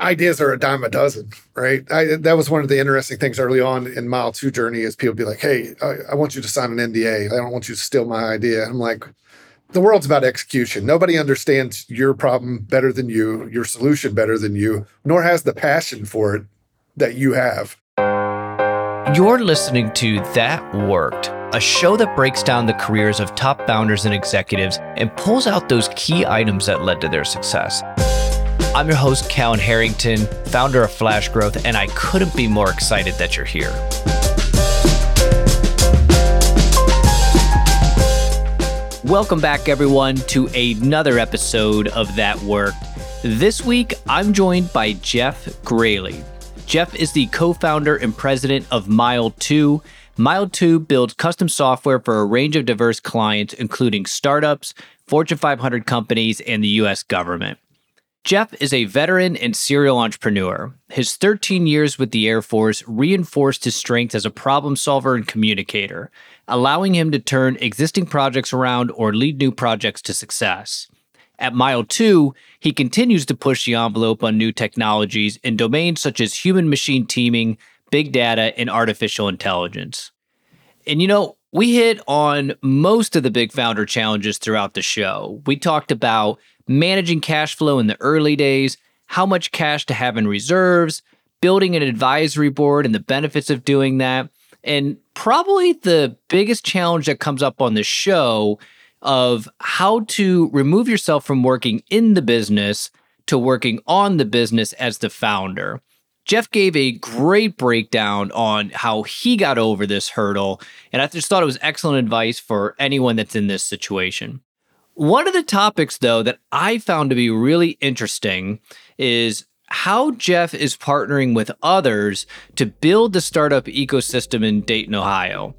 ideas are a dime a dozen, right? I, that was one of the interesting things early on in Mile Two journey is people be like, "Hey, I, I want you to sign an NDA. I don't want you to steal my idea." I'm like, the world's about execution. Nobody understands your problem better than you, your solution better than you, nor has the passion for it that you have. You're listening to That Worked, a show that breaks down the careers of top founders and executives and pulls out those key items that led to their success. I'm your host, Callan Harrington, founder of Flash Growth, and I couldn't be more excited that you're here. Welcome back, everyone, to another episode of That Work. This week, I'm joined by Jeff Graley. Jeff is the co founder and president of Mile2. Mile2 builds custom software for a range of diverse clients, including startups, Fortune 500 companies, and the US government. Jeff is a veteran and serial entrepreneur. His 13 years with the Air Force reinforced his strength as a problem solver and communicator, allowing him to turn existing projects around or lead new projects to success. At Mile2, he continues to push the envelope on new technologies in domains such as human machine teaming, big data, and artificial intelligence. And you know, we hit on most of the big founder challenges throughout the show. We talked about managing cash flow in the early days, how much cash to have in reserves, building an advisory board and the benefits of doing that. And probably the biggest challenge that comes up on the show of how to remove yourself from working in the business to working on the business as the founder. Jeff gave a great breakdown on how he got over this hurdle, and I just thought it was excellent advice for anyone that's in this situation. One of the topics, though, that I found to be really interesting is how Jeff is partnering with others to build the startup ecosystem in Dayton, Ohio.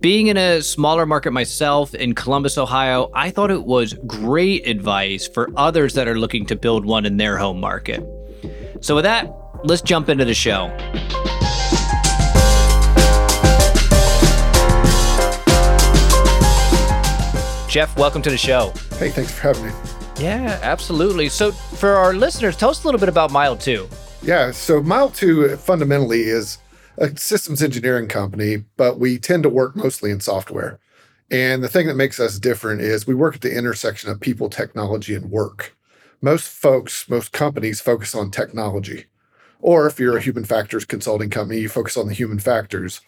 Being in a smaller market myself in Columbus, Ohio, I thought it was great advice for others that are looking to build one in their home market. So, with that, let's jump into the show. Jeff, welcome to the show. Hey, thanks for having me. Yeah, absolutely. So, for our listeners, tell us a little bit about Mile2. Yeah, so Mile2 fundamentally is a systems engineering company, but we tend to work mostly in software. And the thing that makes us different is we work at the intersection of people, technology, and work. Most folks, most companies focus on technology. Or if you're a human factors consulting company, you focus on the human factors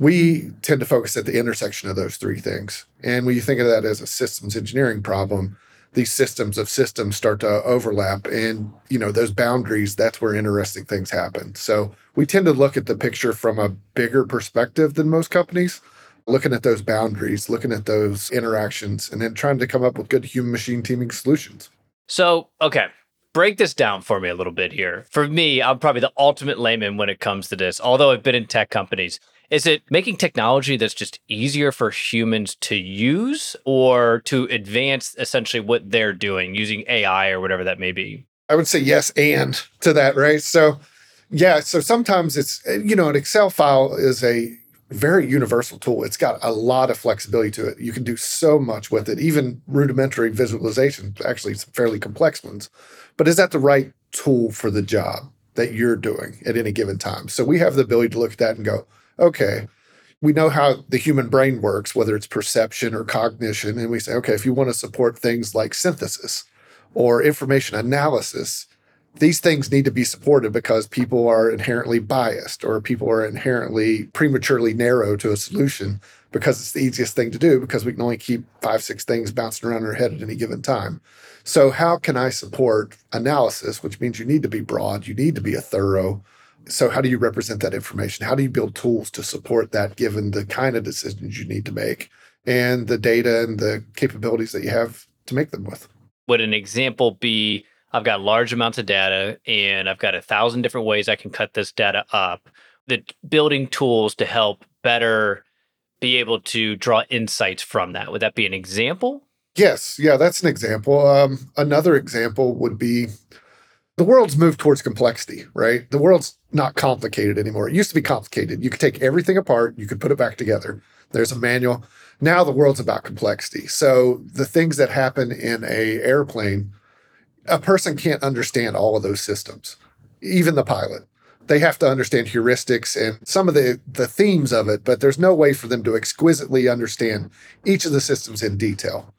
we tend to focus at the intersection of those three things. And when you think of that as a systems engineering problem, these systems of systems start to overlap and you know those boundaries that's where interesting things happen. So we tend to look at the picture from a bigger perspective than most companies looking at those boundaries looking at those interactions and then trying to come up with good human machine teaming solutions. So okay break this down for me a little bit here. For me i'm probably the ultimate layman when it comes to this although i've been in tech companies is it making technology that's just easier for humans to use or to advance essentially what they're doing using AI or whatever that may be? I would say yes and to that, right? So, yeah, so sometimes it's, you know, an Excel file is a very universal tool. It's got a lot of flexibility to it. You can do so much with it, even rudimentary visualization, actually, some fairly complex ones. But is that the right tool for the job that you're doing at any given time? So we have the ability to look at that and go, okay, we know how the human brain works, whether it's perception or cognition. And we say, okay, if you want to support things like synthesis or information analysis, these things need to be supported because people are inherently biased or people are inherently prematurely narrow to a solution because it's the easiest thing to do because we can only keep five, six things bouncing around our head at any given time. So, how can I support analysis, which means you need to be broad, you need to be a thorough, so how do you represent that information? How do you build tools to support that given the kind of decisions you need to make and the data and the capabilities that you have to make them with? Would an example be i've got large amounts of data and i've got a thousand different ways i can cut this data up. The building tools to help better be able to draw insights from that. Would that be an example? Yes. Yeah that's an example. Um, another example would be the world's moved towards complexity, right? The world's not complicated anymore. It used to be complicated. You could take everything apart, you could put it back together. There's a manual. Now the world's about complexity. So the things that happen in a airplane, a person can't understand all of those systems. even the pilot. They have to understand heuristics and some of the, the themes of it, but there's no way for them to exquisitely understand each of the systems in detail.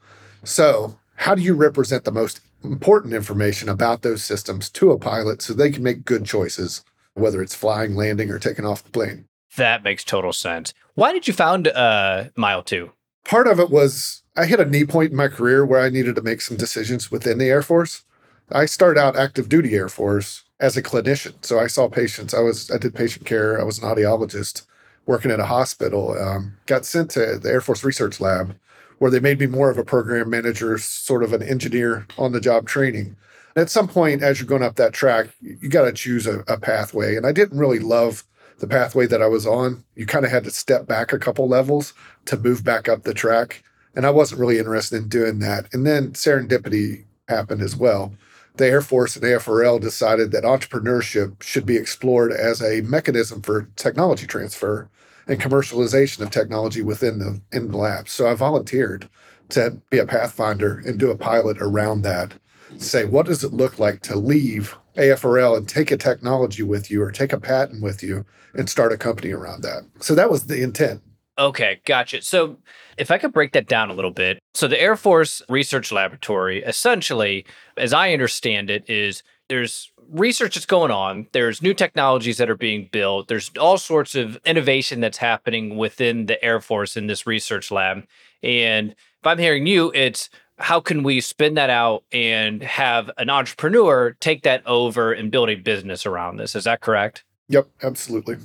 So, how do you represent the most important information about those systems to a pilot so they can make good choices, whether it's flying, landing, or taking off the plane? That makes total sense. Why did you found uh, Mile 2? Part of it was I hit a knee point in my career where I needed to make some decisions within the Air Force. I started out active duty Air Force as a clinician. So I saw patients. I was I did patient care. I was an audiologist working at a hospital. Um, got sent to the Air Force Research Lab where they made me more of a program manager, sort of an engineer on the job training. At some point, as you're going up that track, you got to choose a, a pathway. And I didn't really love the pathway that I was on. You kind of had to step back a couple levels to move back up the track. And I wasn't really interested in doing that. And then serendipity happened as well. The Air Force and AFRL decided that entrepreneurship should be explored as a mechanism for technology transfer and commercialization of technology within the in the lab. So I volunteered to be a pathfinder and do a pilot around that. Say, what does it look like to leave AFRL and take a technology with you or take a patent with you and start a company around that? So that was the intent. Okay, gotcha. So if I could break that down a little bit. So the Air Force Research Laboratory, essentially, as I understand it, is there's research that's going on. There's new technologies that are being built. There's all sorts of innovation that's happening within the Air Force in this research lab. And if I'm hearing you, it's how can we spin that out and have an entrepreneur take that over and build a business around this? Is that correct? Yep, absolutely.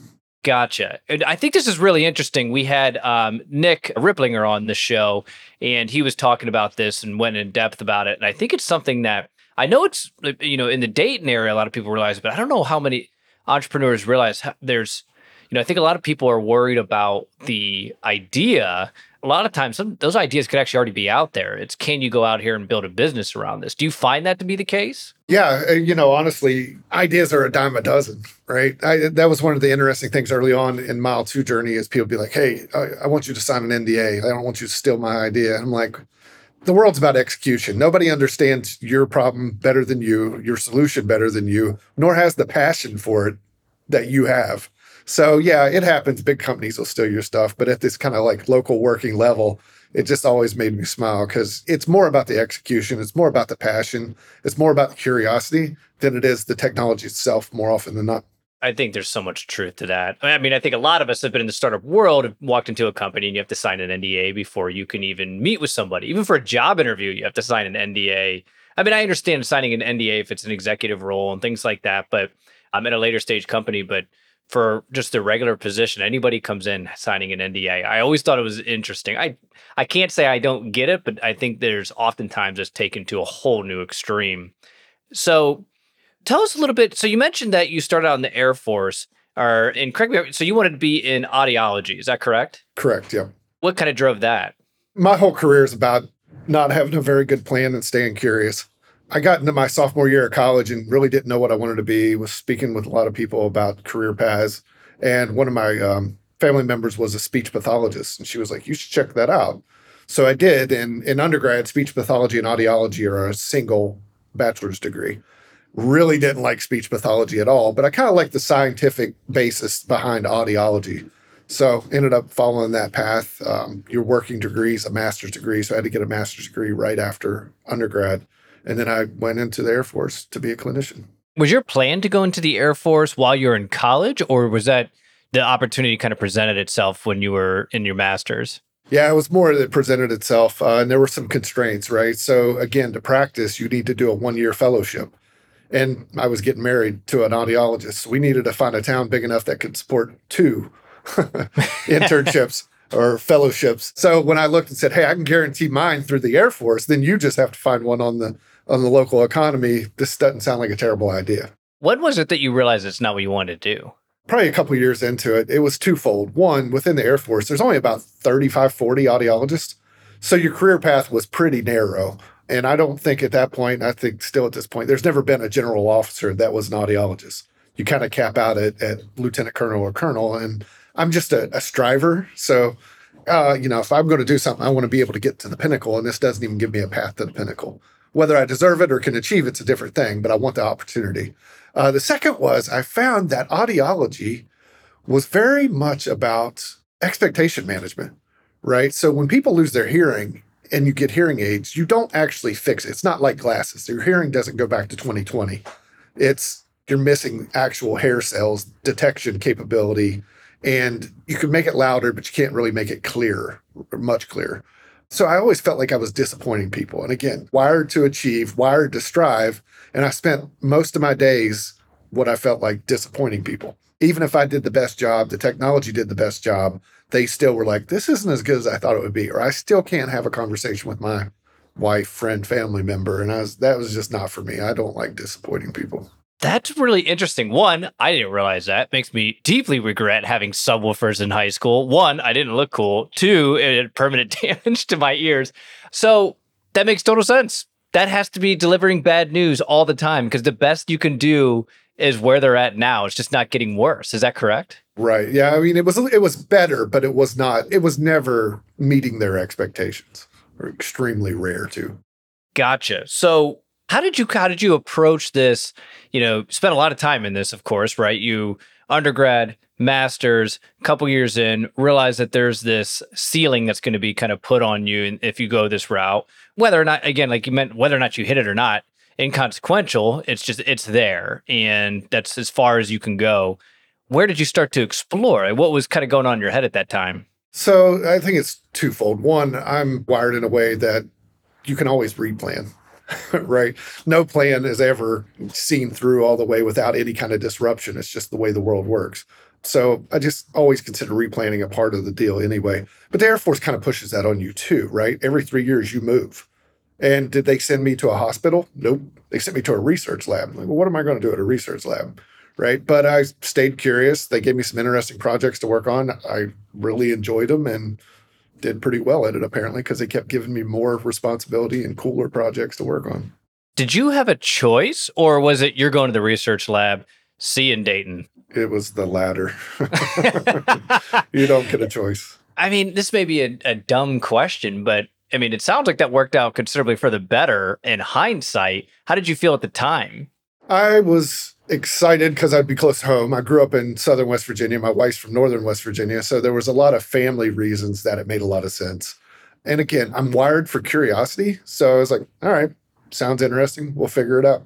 Gotcha. And I think this is really interesting. We had um, Nick Ripplinger on the show, and he was talking about this and went in depth about it. And I think it's something that I know it's you know in the Dayton area, a lot of people realize, but I don't know how many entrepreneurs realize there's you know I think a lot of people are worried about the idea. A lot of times, some those ideas could actually already be out there. It's can you go out here and build a business around this? Do you find that to be the case? Yeah, uh, you know, honestly, ideas are a dime a dozen, right? I, that was one of the interesting things early on in Mile Two journey is people be like, "Hey, I, I want you to sign an NDA. I don't want you to steal my idea." I'm like, the world's about execution. Nobody understands your problem better than you, your solution better than you, nor has the passion for it that you have. So yeah, it happens. Big companies will steal your stuff, but at this kind of like local working level, it just always made me smile because it's more about the execution, it's more about the passion, it's more about the curiosity than it is the technology itself. More often than not. I think there's so much truth to that. I mean, I think a lot of us have been in the startup world, walked into a company, and you have to sign an NDA before you can even meet with somebody. Even for a job interview, you have to sign an NDA. I mean, I understand signing an NDA if it's an executive role and things like that, but I'm at a later stage company. But for just the regular position, anybody comes in signing an NDA. I always thought it was interesting. I I can't say I don't get it, but I think there's oftentimes it's taken to a whole new extreme. So tell us a little bit. So you mentioned that you started out in the Air Force, or and correct me. So you wanted to be in audiology, is that correct? Correct. Yeah. What kind of drove that? My whole career is about not having a very good plan and staying curious. I got into my sophomore year of college and really didn't know what I wanted to be. Was speaking with a lot of people about career paths, and one of my um, family members was a speech pathologist, and she was like, "You should check that out." So I did, and in undergrad, speech pathology and audiology are a single bachelor's degree really didn't like speech pathology at all, but I kind of like the scientific basis behind audiology. So ended up following that path. Um, your working degrees, a master's degree. So I had to get a master's degree right after undergrad. And then I went into the Air Force to be a clinician. Was your plan to go into the Air Force while you were in college, or was that the opportunity kind of presented itself when you were in your master's? Yeah, it was more that presented itself. Uh, and there were some constraints, right? So, again, to practice, you need to do a one year fellowship and I was getting married to an audiologist. we needed to find a town big enough that could support two internships or fellowships. So when I looked and said, "Hey, I can guarantee mine through the Air Force," then you just have to find one on the on the local economy. This doesn't sound like a terrible idea. When was it that you realized it's not what you wanted to do? Probably a couple years into it, it was twofold. One, within the Air Force, there's only about 35, 40 audiologists. So your career path was pretty narrow. And I don't think at that point, I think still at this point, there's never been a general officer that was an audiologist. You kind of cap out at, at lieutenant colonel or colonel. And I'm just a, a striver. So, uh, you know, if I'm going to do something, I want to be able to get to the pinnacle. And this doesn't even give me a path to the pinnacle. Whether I deserve it or can achieve it's a different thing, but I want the opportunity. Uh, the second was I found that audiology was very much about expectation management, right? So when people lose their hearing and you get hearing aids, you don't actually fix it. It's not like glasses. Your hearing doesn't go back to 2020. It's you're missing actual hair cells, detection capability, and you can make it louder, but you can't really make it clear, much clearer. So I always felt like I was disappointing people. And again, wired to achieve, wired to strive. And I spent most of my days what I felt like disappointing people. Even if I did the best job, the technology did the best job, they still were like, this isn't as good as I thought it would be. Or I still can't have a conversation with my wife, friend, family member. And I was that was just not for me. I don't like disappointing people. That's really interesting. One, I didn't realize that. Makes me deeply regret having subwoofers in high school. One, I didn't look cool. Two, it had permanent damage to my ears. So that makes total sense. That has to be delivering bad news all the time because the best you can do is where they're at now. It's just not getting worse. Is that correct? Right. Yeah. I mean, it was it was better, but it was not. It was never meeting their expectations, or extremely rare too. Gotcha. So how did you how did you approach this? You know, spent a lot of time in this, of course, right? You undergrad, masters, couple years in, realize that there's this ceiling that's going to be kind of put on you if you go this route. Whether or not, again, like you meant, whether or not you hit it or not, inconsequential. It's just it's there, and that's as far as you can go. Where did you start to explore? What was kind of going on in your head at that time? So I think it's twofold. One, I'm wired in a way that you can always replan. right? No plan is ever seen through all the way without any kind of disruption. It's just the way the world works. So I just always consider replanning a part of the deal anyway. But the Air Force kind of pushes that on you too, right? Every three years you move. And did they send me to a hospital? Nope. They sent me to a research lab. Like, well, what am I going to do at a research lab? Right. But I stayed curious. They gave me some interesting projects to work on. I really enjoyed them and did pretty well at it apparently because they kept giving me more responsibility and cooler projects to work on. Did you have a choice or was it you're going to the research lab, see in Dayton? It was the latter. you don't get a choice. I mean, this may be a, a dumb question, but I mean, it sounds like that worked out considerably for the better in hindsight. How did you feel at the time? I was excited because I'd be close to home. I grew up in southern West Virginia. My wife's from northern West Virginia. So there was a lot of family reasons that it made a lot of sense. And again, I'm wired for curiosity. So I was like, all right, sounds interesting. We'll figure it out.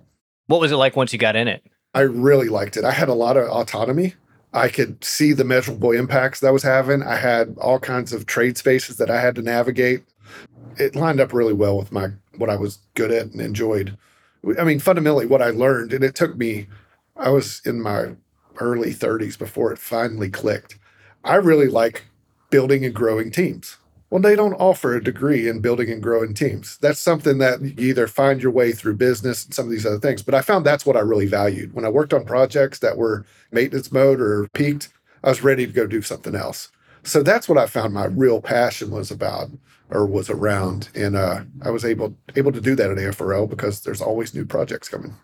What was it like once you got in it? I really liked it. I had a lot of autonomy. I could see the measurable impacts that I was having. I had all kinds of trade spaces that I had to navigate. It lined up really well with my what I was good at and enjoyed. I mean, fundamentally, what I learned, and it took me I was in my early 30s before it finally clicked. I really like building and growing teams. Well, they don't offer a degree in building and growing teams. That's something that you either find your way through business and some of these other things. But I found that's what I really valued. When I worked on projects that were maintenance mode or peaked, I was ready to go do something else. So that's what I found my real passion was about or was around. And uh, I was able able to do that at AFRL because there's always new projects coming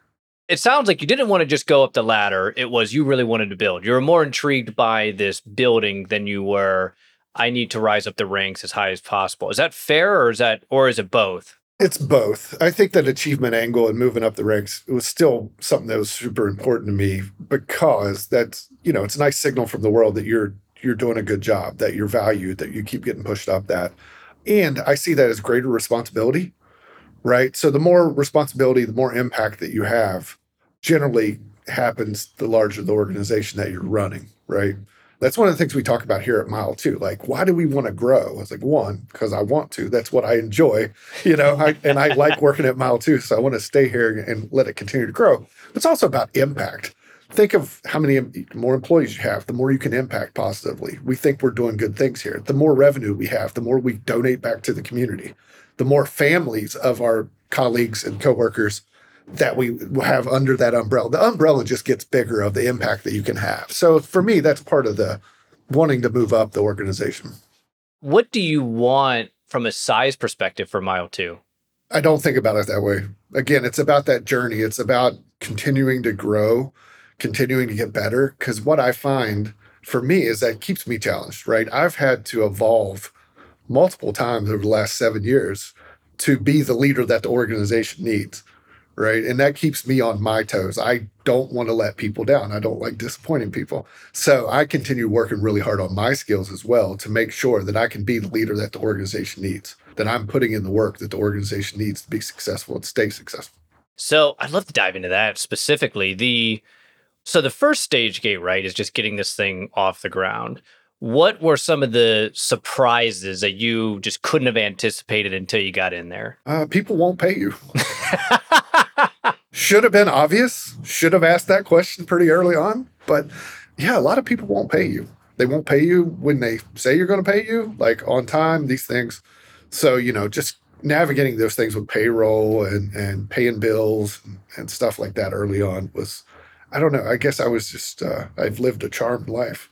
it sounds like you didn't want to just go up the ladder. It was you really wanted to build. You were more intrigued by this building than you were. I need to rise up the ranks as high as possible. Is that fair, or is that, or is it both? It's both. I think that achievement angle and moving up the ranks was still something that was super important to me because that's you know it's a nice signal from the world that you're you're doing a good job, that you're valued, that you keep getting pushed up. That, and I see that as greater responsibility right? So the more responsibility, the more impact that you have generally happens the larger the organization that you're running, right? That's one of the things we talk about here at Mile Two. Like, why do we want to grow? It's like one, because I want to. That's what I enjoy, you know, I, and I like working at Mile Two, So I want to stay here and let it continue to grow. It's also about impact. Think of how many more employees you have, the more you can impact positively. We think we're doing good things here. The more revenue we have, the more we donate back to the community the more families of our colleagues and coworkers that we have under that umbrella. The umbrella just gets bigger of the impact that you can have. So for me, that's part of the wanting to move up the organization. What do you want from a size perspective for mile two? I don't think about it that way. Again, it's about that journey. It's about continuing to grow, continuing to get better. Because what I find for me is that keeps me challenged, right? I've had to evolve multiple times over the last seven years to be the leader that the organization needs. right? And that keeps me on my toes. I don't want to let people down. I don't like disappointing people. So I continue working really hard on my skills as well to make sure that I can be the leader that the organization needs, that I'm putting in the work that the organization needs to be successful and stay successful. So I'd love to dive into that specifically. The so the first stage gate, right, is just getting this thing off the ground. What were some of the surprises that you just couldn't have anticipated until you got in there? Uh, people won't pay you. Should have been obvious. Should have asked that question pretty early on. But yeah, a lot of people won't pay you. They won't pay you when they say you're going to pay you, like on time, these things. So, you know, just navigating those things with payroll and, and paying bills and, and stuff like that early on was, I don't know. I guess I was just, uh, I've lived a charmed life.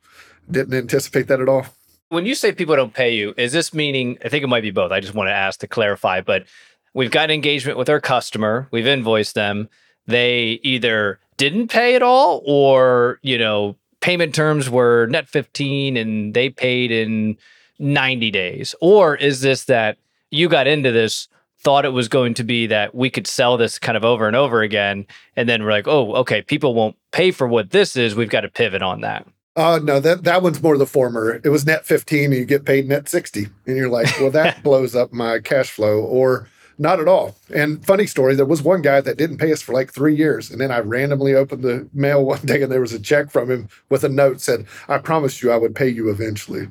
Didn't anticipate that at all. When you say people don't pay you, is this meaning? I think it might be both. I just want to ask to clarify, but we've got engagement with our customer, we've invoiced them. They either didn't pay at all or, you know, payment terms were net 15 and they paid in 90 days. Or is this that you got into this thought it was going to be that we could sell this kind of over and over again and then we're like, "Oh, okay, people won't pay for what this is. We've got to pivot on that." Uh, no, that that one's more the former. It was net 15 and you get paid net 60. And you're like, well, that blows up my cash flow or not at all. And funny story, there was one guy that didn't pay us for like three years. And then I randomly opened the mail one day and there was a check from him with a note said, I promised you I would pay you eventually.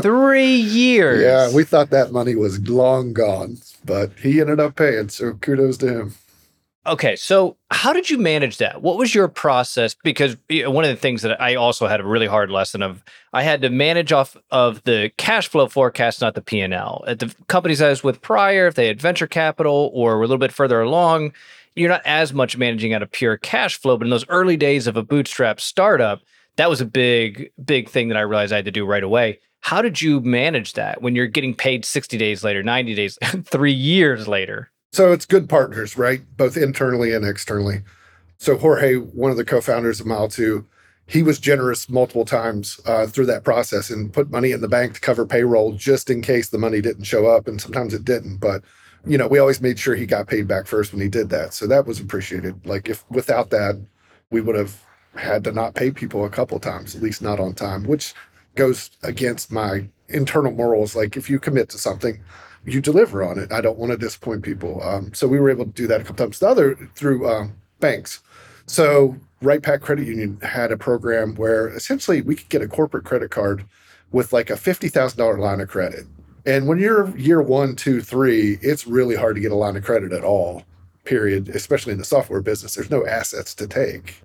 Three years. Yeah, we thought that money was long gone, but he ended up paying. So kudos to him. Okay, so how did you manage that? What was your process? Because one of the things that I also had a really hard lesson of, I had to manage off of the cash flow forecast, not the P and L. At the companies I was with prior, if they had venture capital or were a little bit further along, you're not as much managing out of pure cash flow. But in those early days of a bootstrap startup, that was a big, big thing that I realized I had to do right away. How did you manage that when you're getting paid 60 days later, 90 days, three years later? So it's good partners, right? Both internally and externally. So Jorge, one of the co-founders of Mile Two, he was generous multiple times uh, through that process and put money in the bank to cover payroll just in case the money didn't show up, and sometimes it didn't. But you know, we always made sure he got paid back first when he did that. So that was appreciated. Like if without that, we would have had to not pay people a couple times, at least not on time, which goes against my internal morals. Like if you commit to something, you deliver on it. I don't want to disappoint people. Um, so we were able to do that a couple times. The other through um, banks. So Wright-Patt Credit Union had a program where essentially we could get a corporate credit card with like a fifty thousand dollar line of credit. And when you're year one, two, three, it's really hard to get a line of credit at all. Period. Especially in the software business, there's no assets to take.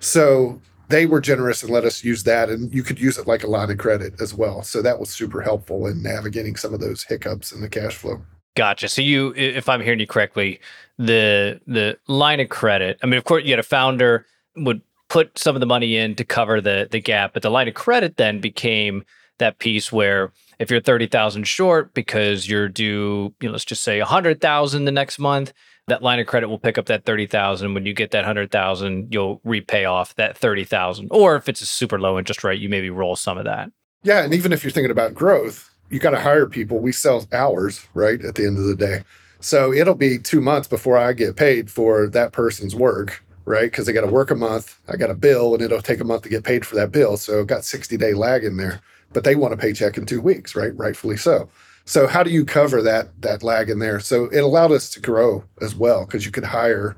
So they were generous and let us use that and you could use it like a line of credit as well. So that was super helpful in navigating some of those hiccups in the cash flow. Gotcha. So you if i'm hearing you correctly the the line of credit i mean of course you had a founder would put some of the money in to cover the the gap but the line of credit then became that piece where if you're 30,000 short because you're due you know let's just say a 100,000 the next month that line of credit will pick up that 30,000 when you get that 100,000 you'll repay off that 30,000 or if it's a super low interest rate you maybe roll some of that. Yeah and even if you're thinking about growth you got to hire people. We sell hours right at the end of the day. So it'll be 2 months before I get paid for that person's work right? Because they got to work a month I got a bill and it'll take a month to get paid for that bill. So got 60 day lag in there but they want a paycheck in 2 weeks right? Rightfully so so how do you cover that that lag in there? So it allowed us to grow as well because you could hire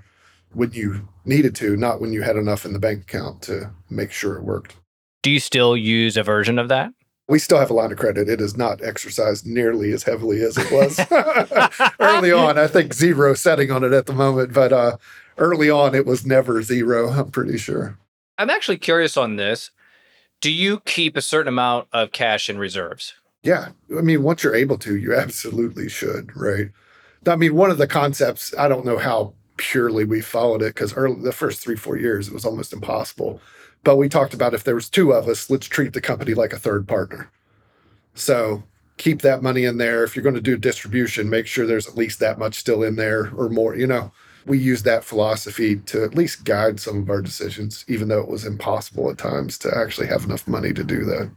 when you needed to, not when you had enough in the bank account to make sure it worked. Do you still use a version of that? We still have a line of credit. It is not exercised nearly as heavily as it was early on. I think zero setting on it at the moment, but uh, early on it was never zero. I'm pretty sure. I'm actually curious on this. Do you keep a certain amount of cash in reserves? Yeah. I mean, once you're able to, you absolutely should, right? I mean, one of the concepts, I don't know how purely we followed it because early the first three, four years, it was almost impossible. But we talked about if there was two of us, let's treat the company like a third partner. So keep that money in there. If you're going to do distribution, make sure there's at least that much still in there or more. You know, we use that philosophy to at least guide some of our decisions, even though it was impossible at times to actually have enough money to do that.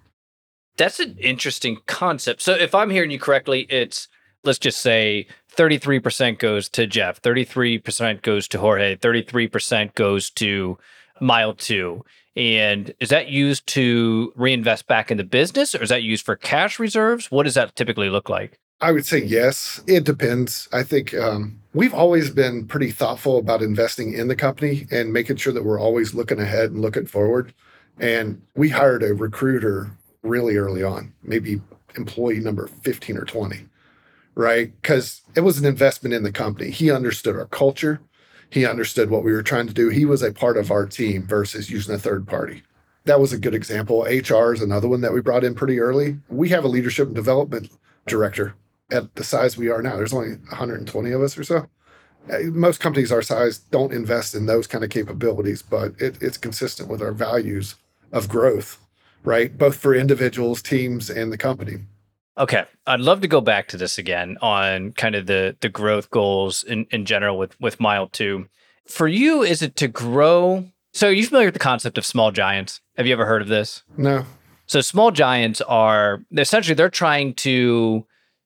That's an interesting concept. So if I'm hearing you correctly, it's let's just say 33% goes to Jeff, 33% goes to Jorge, 33% goes to mile two. And is that used to reinvest back in the business or is that used for cash reserves? What does that typically look like? I would say yes. It depends. I think um, we've always been pretty thoughtful about investing in the company and making sure that we're always looking ahead and looking forward. And we hired a recruiter really early on, maybe employee number 15 or 20, right? Because it was an investment in the company. He understood our culture, he understood what we were trying to do. He was a part of our team versus using a third party. That was a good example. HR is another one that we brought in pretty early. We have a leadership and development director at the size we are now. There's only 120 of us or so. Uh, most companies our size don't invest in those kind of capabilities, but it, it's consistent with our values of growth, right? Both for individuals, teams, and the company. Okay, I'd love to go back to this again on kind of the the growth goals in, in general with with Mile Two. For you, is it to grow? So, are you familiar with the concept of small giants? Have you ever heard of this? No. So, small giants are essentially they're trying to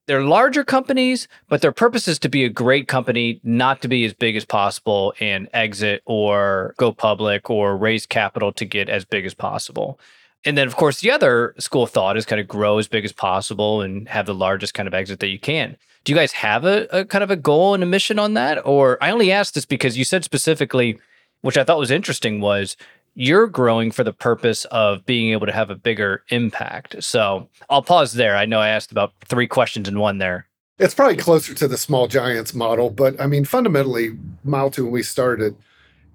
they're larger companies, but their purpose is to be a great company, not to be as big as possible and exit or go public or raise capital to get as big as possible. And then, of course, the other school of thought is kind of grow as big as possible and have the largest kind of exit that you can. Do you guys have a, a kind of a goal and a mission on that? Or I only asked this because you said specifically, which I thought was interesting, was you're growing for the purpose of being able to have a bigger impact. So I'll pause there. I know I asked about three questions in one there. It's probably closer to the small giants model, but I mean, fundamentally, Mile 2, when we started,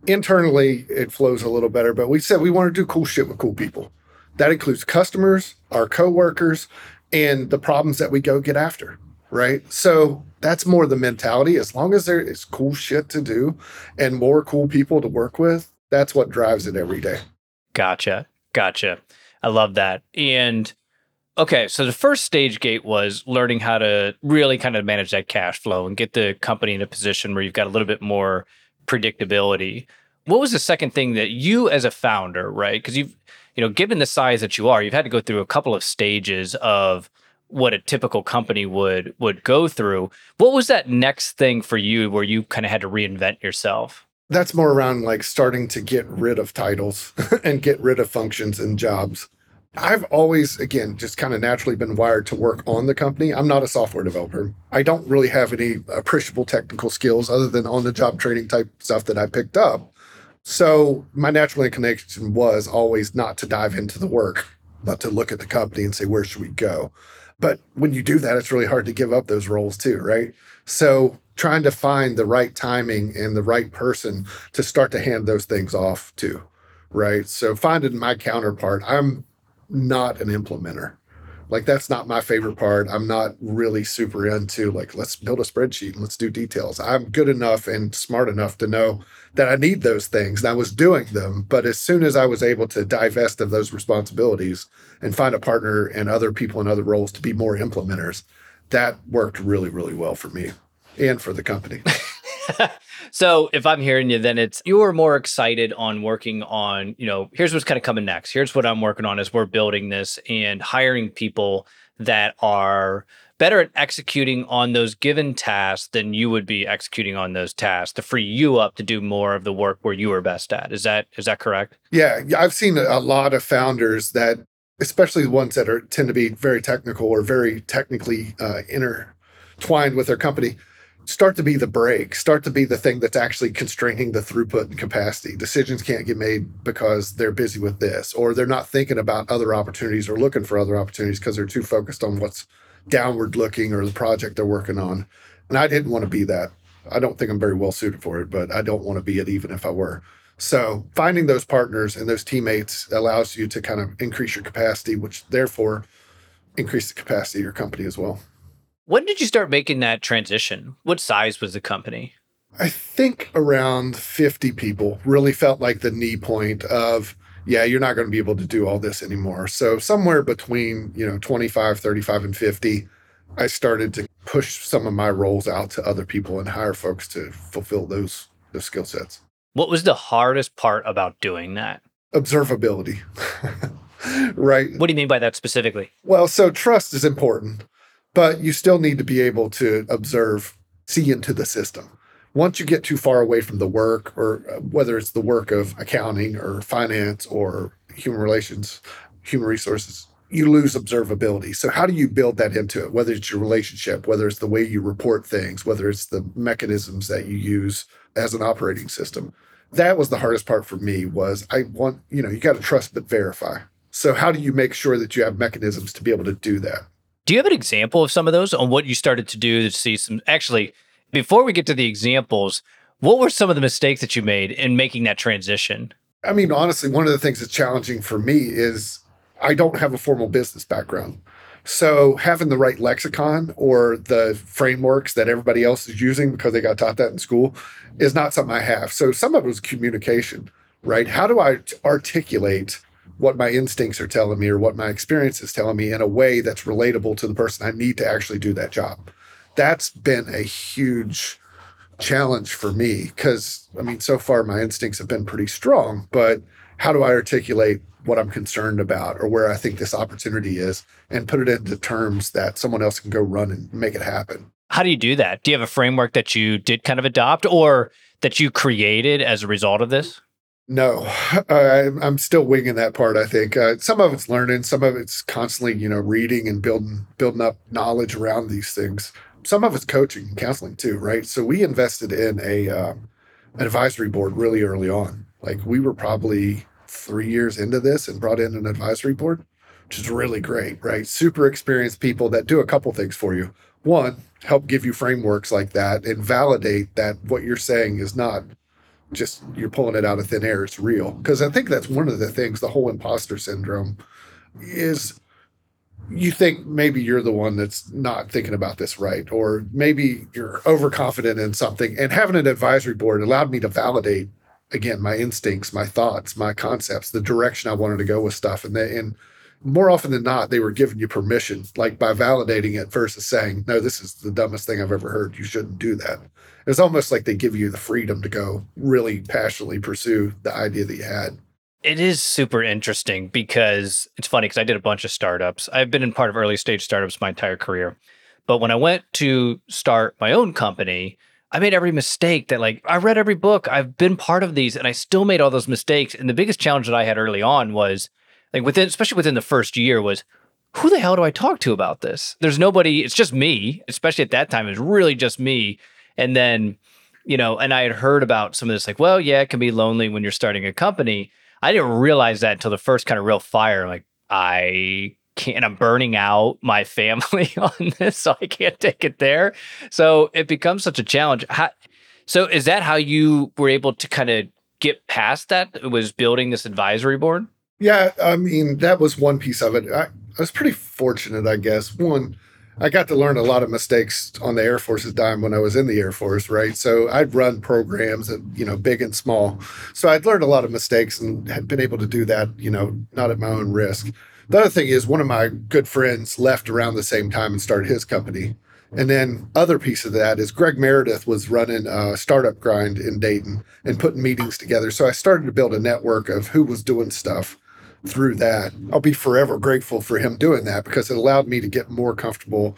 internally, it flows a little better, but we said we want to do cool shit with cool people. That includes customers, our coworkers, and the problems that we go get after. Right. So that's more the mentality. As long as there is cool shit to do and more cool people to work with, that's what drives it every day. Gotcha. Gotcha. I love that. And okay, so the first stage gate was learning how to really kind of manage that cash flow and get the company in a position where you've got a little bit more predictability. What was the second thing that you as a founder, right? Because you've you know, given the size that you are, you've had to go through a couple of stages of what a typical company would would go through. What was that next thing for you where you kind of had to reinvent yourself? That's more around like starting to get rid of titles and get rid of functions and jobs. I've always, again, just kind of naturally been wired to work on the company. I'm not a software developer. I don't really have any appreciable technical skills other than on the job training type stuff that I picked up. So my natural inclination was always not to dive into the work, but to look at the company and say, where should we go? But when you do that, it's really hard to give up those roles too, right? So trying to find the right timing and the right person to start to hand those things off to, right? So finding my counterpart, I'm not an implementer. Like that's not my favorite part. I'm not really super into like let's build a spreadsheet and let's do details. I'm good enough and smart enough to know that I need those things and I was doing them, but as soon as I was able to divest of those responsibilities and find a partner and other people in other roles to be more implementers, that worked really really well for me and for the company. so if I'm hearing you, then it's you're more excited on working on, you know, here's what's kind of coming next. Here's what I'm working on as we're building this and hiring people that are better at executing on those given tasks than you would be executing on those tasks to free you up to do more of the work where you are best at. Is that is that correct? Yeah, I've seen a lot of founders that especially the ones that are tend to be very technical or very technically uh, intertwined with their company start to be the break, start to be the thing that's actually constraining the throughput and capacity. Decisions can't get made because they're busy with this, or they're not thinking about other opportunities or looking for other opportunities because they're too focused on what's downward looking or the project they're working on. And I didn't want to be that. I don't think I'm very well suited for it, but I don't want to be it even if I were. So finding those partners and those teammates allows you to kind of increase your capacity, which therefore increase the capacity of your company as well. When did you start making that transition? What size was the company? I think around 50 people really felt like the knee point of, yeah, you're not going to be able to do all this anymore. So somewhere between, you know, 25, 35 and 50, I started to push some of my roles out to other people and hire folks to fulfill those those skill sets. What was the hardest part about doing that? Observability. right. What do you mean by that specifically? Well, so trust is important but you still need to be able to observe see into the system. Once you get too far away from the work, or uh, whether it's the work of accounting or finance or human relations, human resources, you lose observability. So, how do you build that into it? Whether it's your relationship, whether it's the way you report things, whether it's the mechanisms that you use as an operating system. That was the hardest part for me was I want, you know, you got to trust but verify. So how do you make sure that you have mechanisms to be able to do that? Do you have an example of some of those on what you started to do to see some actually before we get to the examples, what were some of the mistakes that you made in making that transition? I mean, honestly, one of the things that's challenging for me is I don't have a formal business background. So having the right lexicon or the frameworks that everybody else is using because they got taught that in school is not something I have. So some of it was communication, right? How do I articulate what my instincts are telling me or what my experience is telling me in a way that's relatable to the person I need to actually do that job? That's been a huge challenge for me because I mean, so far my instincts have been pretty strong, but how do I articulate what I'm concerned about or where I think this opportunity is and put it into terms that someone else can go run and make it happen. How do you do that? Do you have a framework that you did kind of adopt or that you created as a result of this? No, uh, I'm still winging that part. I think uh, some of it's learning, some of it's constantly, you know, reading and building building up knowledge around these things. Some of it's coaching and counseling too, right? So we invested in a um, an advisory board really early on. Like we were probably three years into this and brought in an advisory board, which is really great, right? Super experienced people that do a couple things for you. One, help give you frameworks like that and validate that what you're saying is not just you're pulling it out of thin air, it's real. Because I think that's one of the things, the whole imposter syndrome is you think maybe you're the one that's not thinking about this right, or maybe you're overconfident in something. And having an advisory board allowed me to validate again my instincts my thoughts my concepts the direction i wanted to go with stuff and they and more often than not they were giving you permission like by validating it versus saying no this is the dumbest thing i've ever heard. You shouldn't do that. It's almost like they give you the freedom to go really passionately pursue the idea that you had. It is super interesting because it's funny because i did a bunch of startups. I've been in part of early stage startups my entire career. But when i went to start my own company I made every mistake that like I read every book. I've been part of these and I still made all those mistakes. And the biggest challenge that I had early on was like within especially within the first year was who the hell do I talk to about this? There's nobody, it's just me, especially at that time, it's really just me. And then, you know, and I had heard about some of this, like, well, yeah, it can be lonely when you're starting a company. I didn't realize that until the first kind of real fire. Like, I can't I'm burning out my family on this, so I can't take it there. So it becomes such a challenge. How, so is that how you were able to kind of get past that? It was building this advisory board? Yeah, I mean, that was one piece of it. I, I was pretty fortunate, I guess. One, I got to learn a lot of mistakes on the Air Force's dime when I was in the Air Force, right? So I'd run programs that, you know, big and small. So I'd learned a lot of mistakes and had been able to do that, you know, not at my own risk. The other thing is one of my good friends left around the same time and started his company. And then other piece of that is Greg Meredith was running a startup grind in Dayton and putting meetings together. So I started to build a network of who was doing stuff through that. I'll be forever grateful for him doing that because it allowed me to get more comfortable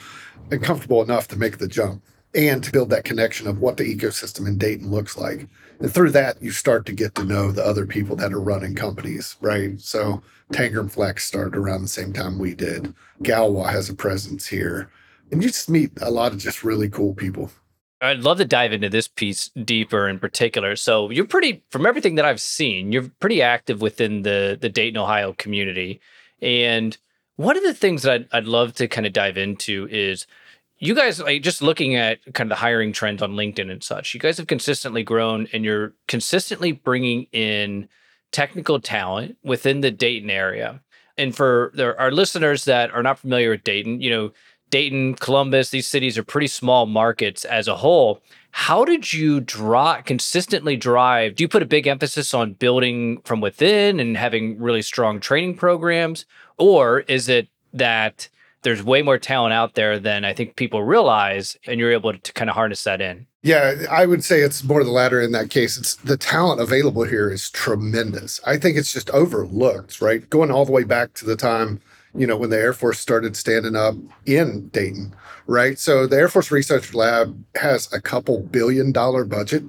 and comfortable enough to make the jump and to build that connection of what the ecosystem in Dayton looks like. And through that, you start to get to know the other people that are running companies, right? So Tangram Flex started around the same time we did. Galois has a presence here. And you just meet a lot of just really cool people. I'd love to dive into this piece deeper in particular. So you're pretty, from everything that I've seen, you're pretty active within the the Dayton, Ohio community. And one of the things that I'd, I'd love to kind of dive into is you guys like just looking at kind of the hiring trends on LinkedIn and such. You guys have consistently grown, and you're consistently bringing in technical talent within the Dayton area. And for our listeners that are not familiar with Dayton, you know, Dayton, Columbus, these cities are pretty small markets as a whole. How did you draw consistently drive? Do you put a big emphasis on building from within and having really strong training programs? Or is it that there's way more talent out there than I think people realize, and you're able to kind of harness that in? Yeah, I would say it's more the latter in that case. It's the talent available here is tremendous. I think it's just overlooked, right? Going all the way back to the time, you know, when the Air Force started standing up in Dayton, right? So the Air Force Research Lab has a couple billion dollar budget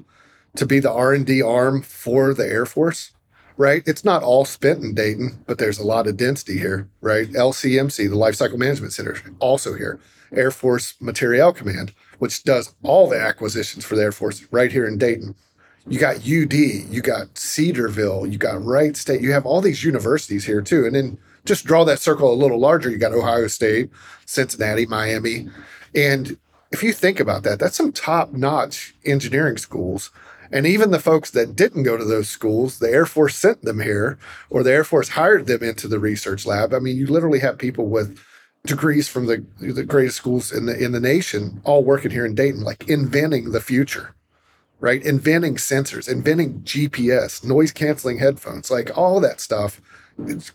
to be the R&D arm for the Air Force, right? It's not all spent in Dayton, but there's a lot of density here, right? LCMC, the Life Cycle Management Center, also here. Air Force Materiel Command, which does all the acquisitions for the Air Force right here in Dayton. You got UD, you got Cedarville, you got Wright State, you have all these universities here too. And then just draw that circle a little larger. You got Ohio State, Cincinnati, Miami. And if you think about that, that's some top notch engineering schools. And even the folks that didn't go to those schools, the Air Force sent them here or the Air Force hired them into the research lab. I mean, you literally have people with degrees from the, the greatest schools in the in the nation all working here in Dayton, like inventing the future, right? Inventing sensors, inventing GPS, noise canceling headphones, like all that stuff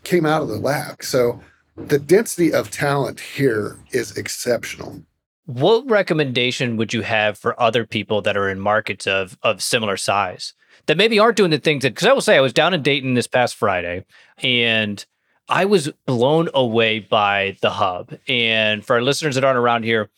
came out of the lab. So the density of talent here is exceptional. What recommendation would you have for other people that are in markets of of similar size that maybe aren't doing the things that? Because I will say I was down in Dayton this past Friday, and I was blown away by the hub. And for our listeners that aren't around here,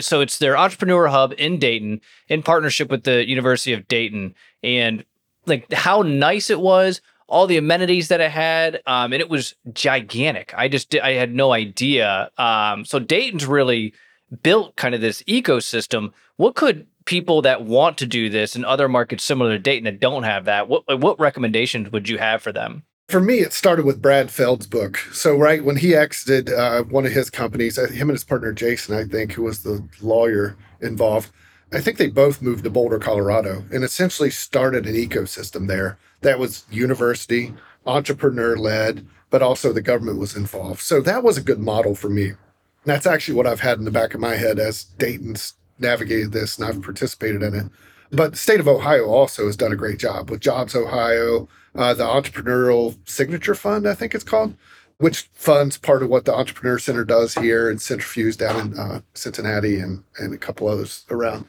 so it's their entrepreneur hub in Dayton in partnership with the University of Dayton, and like how nice it was all the amenities that it had, um, and it was gigantic. I just I had no idea. Um, so Dayton's really built kind of this ecosystem. What could people that want to do this in other markets similar to Dayton that don't have that? What what recommendations would you have for them? For me, it started with Brad Feld's book. So, right when he exited uh, one of his companies, uh, him and his partner Jason, I think, who was the lawyer involved, I think they both moved to Boulder, Colorado, and essentially started an ecosystem there that was university, entrepreneur led, but also the government was involved. So that was a good model for me. That's actually what I've had in the back of my head as Dayton's navigated this and I've participated in it. But the state of Ohio also has done a great job with Jobs Ohio, uh, the Entrepreneurial Signature Fund, I think it's called, which funds part of what the Entrepreneur Center does here and Cintrifuse down in uh, Cincinnati and, and a couple others around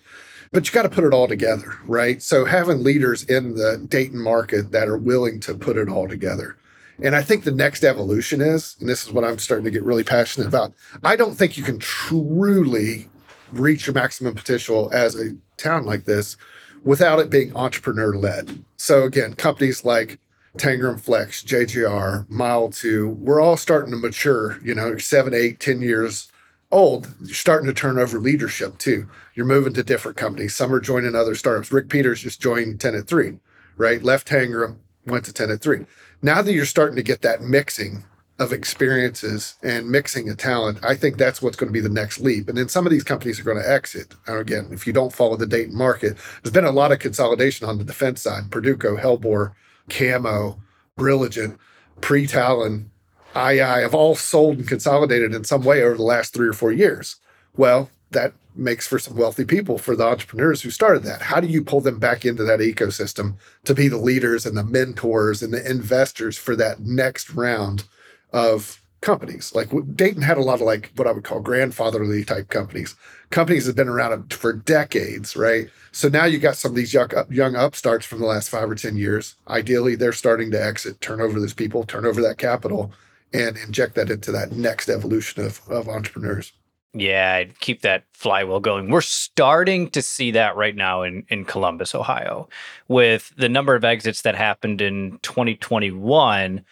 but you got to put it all together, right? So having leaders in the Dayton market that are willing to put it all together. And I think the next evolution is, and this is what I'm starting to get really passionate about. I don't think you can truly reach your maximum potential as a town like this without it being entrepreneur led. So again, companies like Tangram Flex, JGR, Mile 2, we're all starting to mature, you know, seven, eight, ten years old, you're starting to turn over leadership too. You're moving to different companies. Some are joining other startups. Rick Peters just joined Tenet 3, right? Left Tangram, went to Tenet 3. Now that you're starting to get that mixing of experiences and mixing of talent, I think that's what's going to be the next leap. And then some of these companies are going to exit. And again, if you don't follow the Dayton market, there's been a lot of consolidation on the defense side. Perduco, Helbor, Camo, Brilligent, Pre-Talon, II have all sold and consolidated in some way over the last three or four years. Well, that makes for some wealthy people for the entrepreneurs who started that. How do you pull them back into that ecosystem to be the leaders and the mentors and the investors for that next round of companies? Like Dayton had a lot of like what I would call grandfatherly type companies. Companies have been around for decades, right? So now you got some of these young, young upstarts from the last five or 10 years. Ideally, they're starting to exit, turn over those people, turn over that capital and inject that into that next evolution of, of entrepreneurs. Yeah, keep that flywheel going. We're starting to see that right now in, in Columbus, Ohio, with the number of exits that happened in 2021.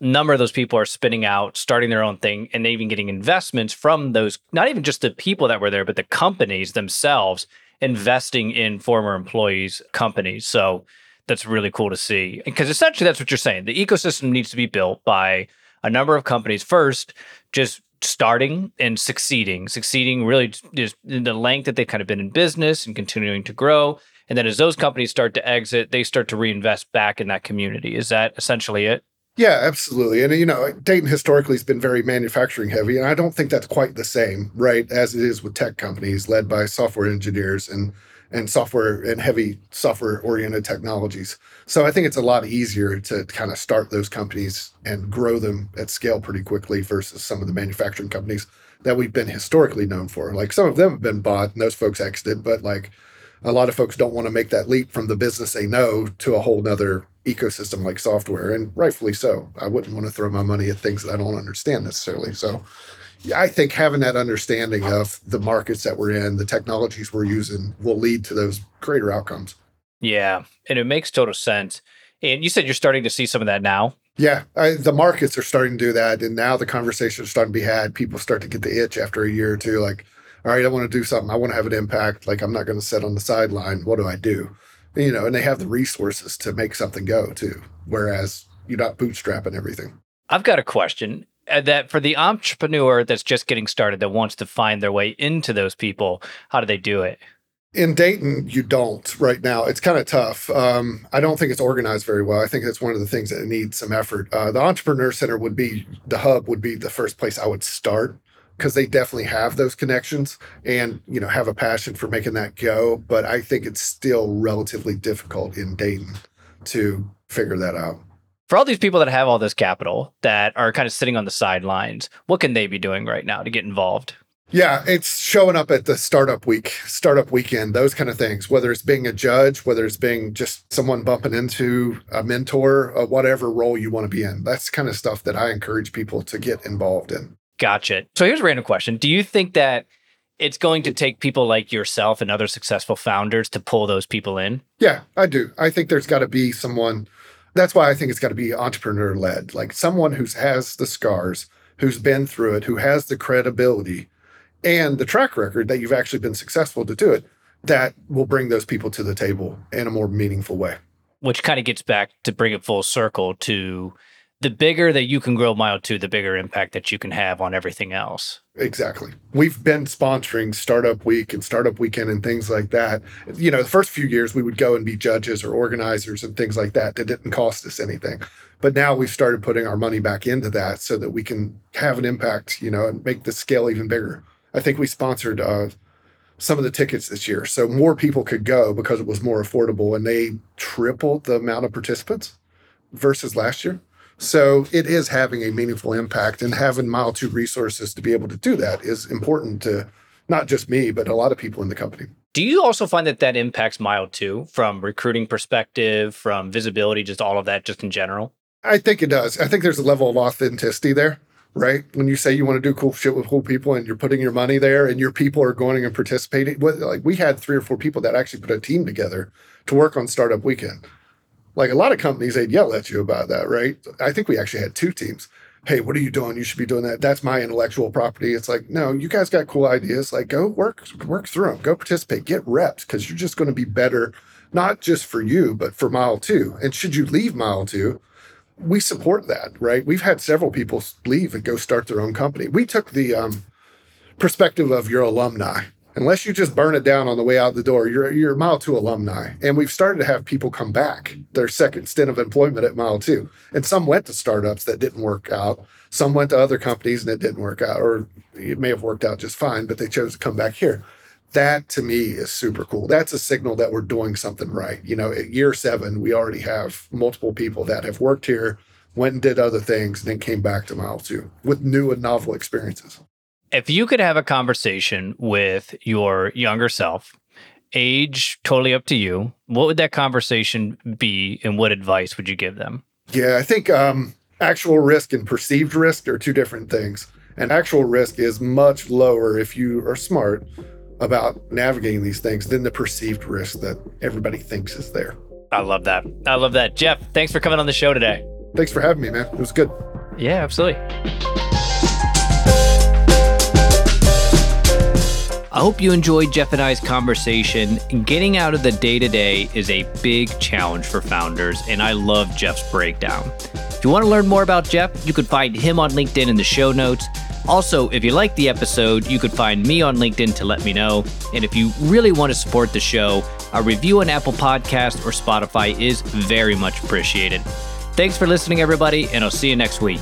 Number of those people are spinning out, starting their own thing, and even getting investments from those, not even just the people that were there, but the companies themselves investing in former employees' companies. So that's really cool to see. Because essentially, that's what you're saying. The ecosystem needs to be built by a number of companies first just starting and succeeding, succeeding really just in the length that they've kind of been in business and continuing to grow. And then as those companies start to exit, they start to reinvest back in that community. Is that essentially it? Yeah, absolutely. And, you know, Dayton historically has been very manufacturing heavy. And I don't think that's quite the same, right, as it is with tech companies led by software engineers and and software and heavy software oriented technologies. So I think it's a lot easier to kind of start those companies and grow them at scale pretty quickly versus some of the manufacturing companies that we've been historically known for. Like some of them have been bought and those folks exited, but like a lot of folks don't want to make that leap from the business they know to a whole nother ecosystem like software, and rightfully so. I wouldn't want to throw my money at things that I don't understand necessarily. So, I think having that understanding of the markets that we're in, the technologies we're using, will lead to those greater outcomes. Yeah, and it makes total sense. And you said you're starting to see some of that now. Yeah, I, the markets are starting to do that, and now the conversations are starting to be had. People start to get the itch after a year or two, like, all right, I want to do something. I want to have an impact. Like, I'm not going to sit on the sideline. What do I do? you know, and they have the resources to make something go too. Whereas you're not bootstrapping everything. I've got a question that for the entrepreneur that's just getting started that wants to find their way into those people, how do they do it? In Dayton, you don't right now. It's kind of tough. Um, I don't think it's organized very well. I think that's one of the things that needs some effort. Uh, the Entrepreneur Center would be the hub, would be the first place I would start because they definitely have those connections and you know have a passion for making that go but i think it's still relatively difficult in dayton to figure that out for all these people that have all this capital that are kind of sitting on the sidelines what can they be doing right now to get involved yeah, it's showing up at the startup week, startup weekend, those kind of things. Whether it's being a judge, whether it's being just someone bumping into a mentor, uh, whatever role you want to be in. That's kind of stuff that I encourage people to get involved in. Gotcha. So here's a random question. Do you think that it's going to take people like yourself and other successful founders to pull those people in? Yeah, I do. I think there's got to be someone. That's why I think it's got to be entrepreneur led, like someone who has the scars, who's been through it, who has the credibility and the track record that you've actually been successful to do it, that will bring those people to the table in a more meaningful way. Which kind of gets back to bring it full circle to the bigger that you can grow mile two, the bigger impact that you can have on everything else. Exactly. We've been sponsoring Startup Week and Startup Weekend and things like that. You know, the first few years we would go and be judges or organizers and things like that that didn't cost us anything. But now we've started putting our money back into that so that we can have an impact, you know, and make the scale even bigger. I think we sponsored uh, some of the tickets this year so more people could go because it was more affordable and they tripled the amount of participants versus last year. So it is having a meaningful impact, and having Mile 2 resources to be able to do that is important to not just me, but a lot of people in the company. Do you also find that that impacts Mile 2 from recruiting perspective, from visibility, just all of that, just in general? I think it does. I think there's a level of authenticity there, right? When you say you want to do cool shit with cool people and you're putting your money there and your people are going and participating, like we had three or four people that actually put a team together to work on Startup Weekend like a lot of companies, they'd yell at you about that, right? I think we actually had two teams. Hey, what are you doing? You should be doing that. That's my intellectual property. It's like, no, you guys got cool ideas. Like, go work, work through them. Go participate. Get reps because you're just going to be better, not just for you, but for mile two. And should you leave mile two, we support that, right? We've had several people leave and go start their own company. We took the um, perspective of your alumni unless you just burn it down on the way out the door, you're you're Mile Two alumni. And we've started to have people come back their second stint of employment at Mile Two. And some went to startups that didn't work out. Some went to other companies and it didn't work out, or it may have worked out just fine, but they chose to come back here. That to me is super cool. That's a signal that we're doing something right. You know, at year seven, we already have multiple people that have worked here, went and did other things, and then came back to Mile Two with new and novel experiences if you could have a conversation with your younger self, age totally up to you, what would that conversation be and what advice would you give them? Yeah, I think um, actual risk and perceived risk are two different things. And actual risk is much lower if you are smart about navigating these things than the perceived risk that everybody thinks is there. I love that. I love that. Jeff, thanks for coming on the show today. Thanks for having me, man. It was good. Yeah, absolutely. I hope you enjoyed Jeff and I's conversation. Getting out of the day to day is a big challenge for founders, and I love Jeff's breakdown. If you want to learn more about Jeff, you can find him on LinkedIn in the show notes. Also, if you liked the episode, you could find me on LinkedIn to let me know. And if you really want to support the show, a review on Apple Podcast or Spotify is very much appreciated. Thanks for listening, everybody, and I'll see you next week.